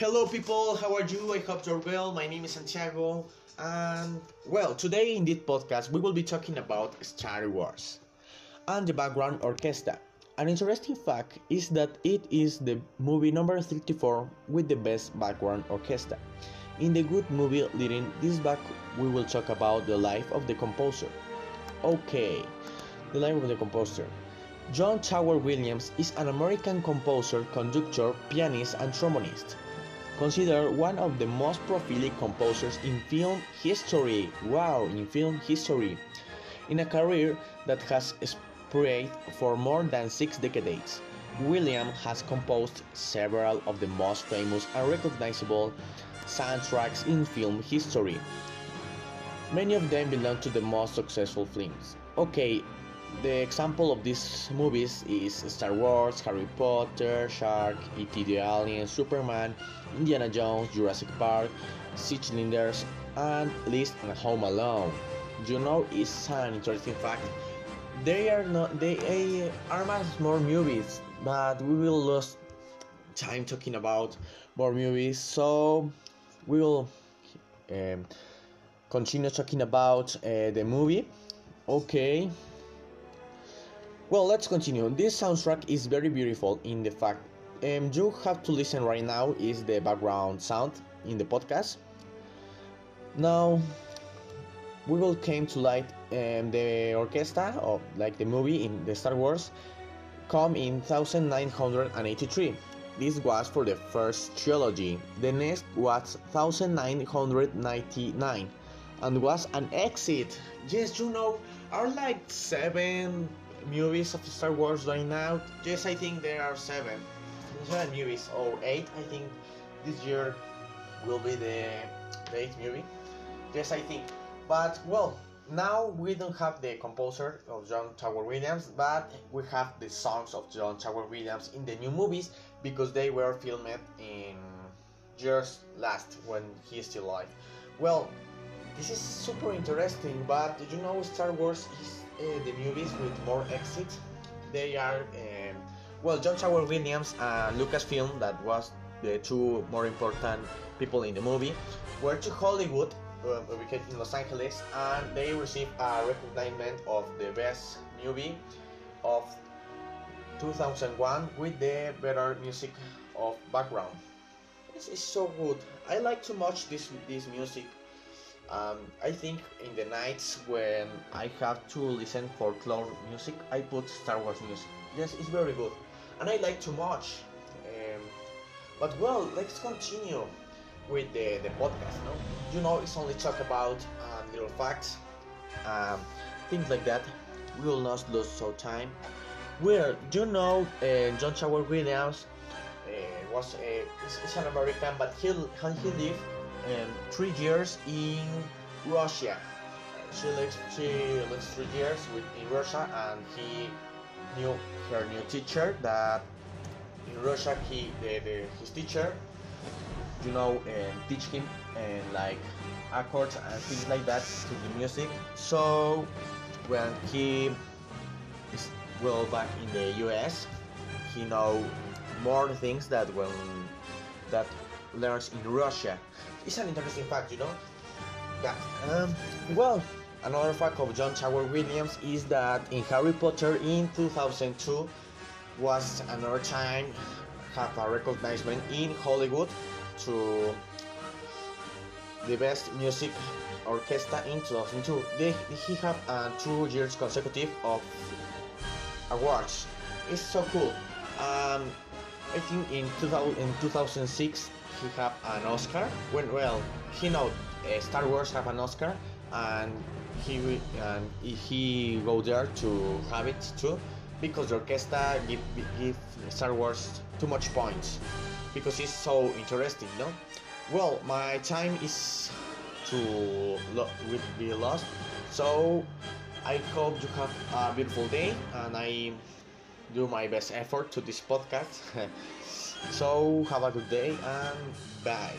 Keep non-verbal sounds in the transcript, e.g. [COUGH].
Hello, people. How are you? I hope you're well. My name is Santiago, and well, today in this podcast we will be talking about Star Wars and the background orchestra. An interesting fact is that it is the movie number 34 with the best background orchestra. In the good movie leading this back, we will talk about the life of the composer. Okay, the life of the composer. John Tower Williams is an American composer, conductor, pianist, and trombonist. Considered one of the most prolific composers in film history. Wow, in film history. In a career that has spread for more than six decades, William has composed several of the most famous and recognizable soundtracks in film history. Many of them belong to the most successful films. Okay, the example of these movies is Star Wars, Harry Potter, Shark, E.T. the Alien, Superman, Indiana Jones, Jurassic Park, Six and List and Home Alone. You know, it's an interesting fact. They are not they are much more movies, but we will lose time talking about more movies, so we will um, continue talking about uh, the movie. Okay. Well, let's continue. This soundtrack is very beautiful in the fact um, you have to listen right now is the background sound in the podcast. Now we will came to light um, the orchestra of like the movie in the Star Wars come in 1983. This was for the first trilogy. The next was 1999 and was an exit. Yes, you know, are like seven movies of Star Wars right now. Yes, I think there are seven. Seven movies or eight. I think this year will be the, the eighth movie. Yes, I think. But well, now we don't have the composer of John Tower Williams, but we have the songs of John Tower Williams in the new movies because they were filmed in just last when he is still alive. Well, this is super interesting, but you know Star Wars is the movies with more exits. They are, um, well, John Tower Williams and Lucasfilm, that was the two more important people in the movie, were to Hollywood, uh, ubicated in Los Angeles, and they received a recognition of the best movie of 2001 with the better music of background. This is so good. I like to watch this this music um, I think in the nights when I have to listen for folklore music, I put Star Wars music. Yes, it's very good, and I like too much. Um, but well, let's continue with the, the podcast. No, you know, it's only talk about um, little facts, um, things like that. We will not lose so time. Well, you know, uh, John Tower Williams uh, was a, is, is an American, but he he lived um, three years in Russia. She lives she lives three years with, in Russia, and he knew her new teacher that in Russia he the, the his teacher you know um, teach him and like accords and things like that to the music. So when he is well back in the U.S., he know more things that when that learns in Russia. It's an interesting fact, you know. That um, well, another fact of John Tower Williams is that in Harry Potter in 2002 was another time have a recognition in Hollywood to the best music orchestra in 2002. They, he have uh, two years consecutive of awards. It's so cool. Um, I think in 2000 in 2006 he have an Oscar. When well, he know uh, Star Wars have an Oscar, and he and he go there to have it too, because the orchestra give give Star Wars too much points, because it's so interesting, no? Well, my time is to lo- will be lost, so I hope you have a beautiful day, and I do my best effort to this podcast. [LAUGHS] so have a good day and bye.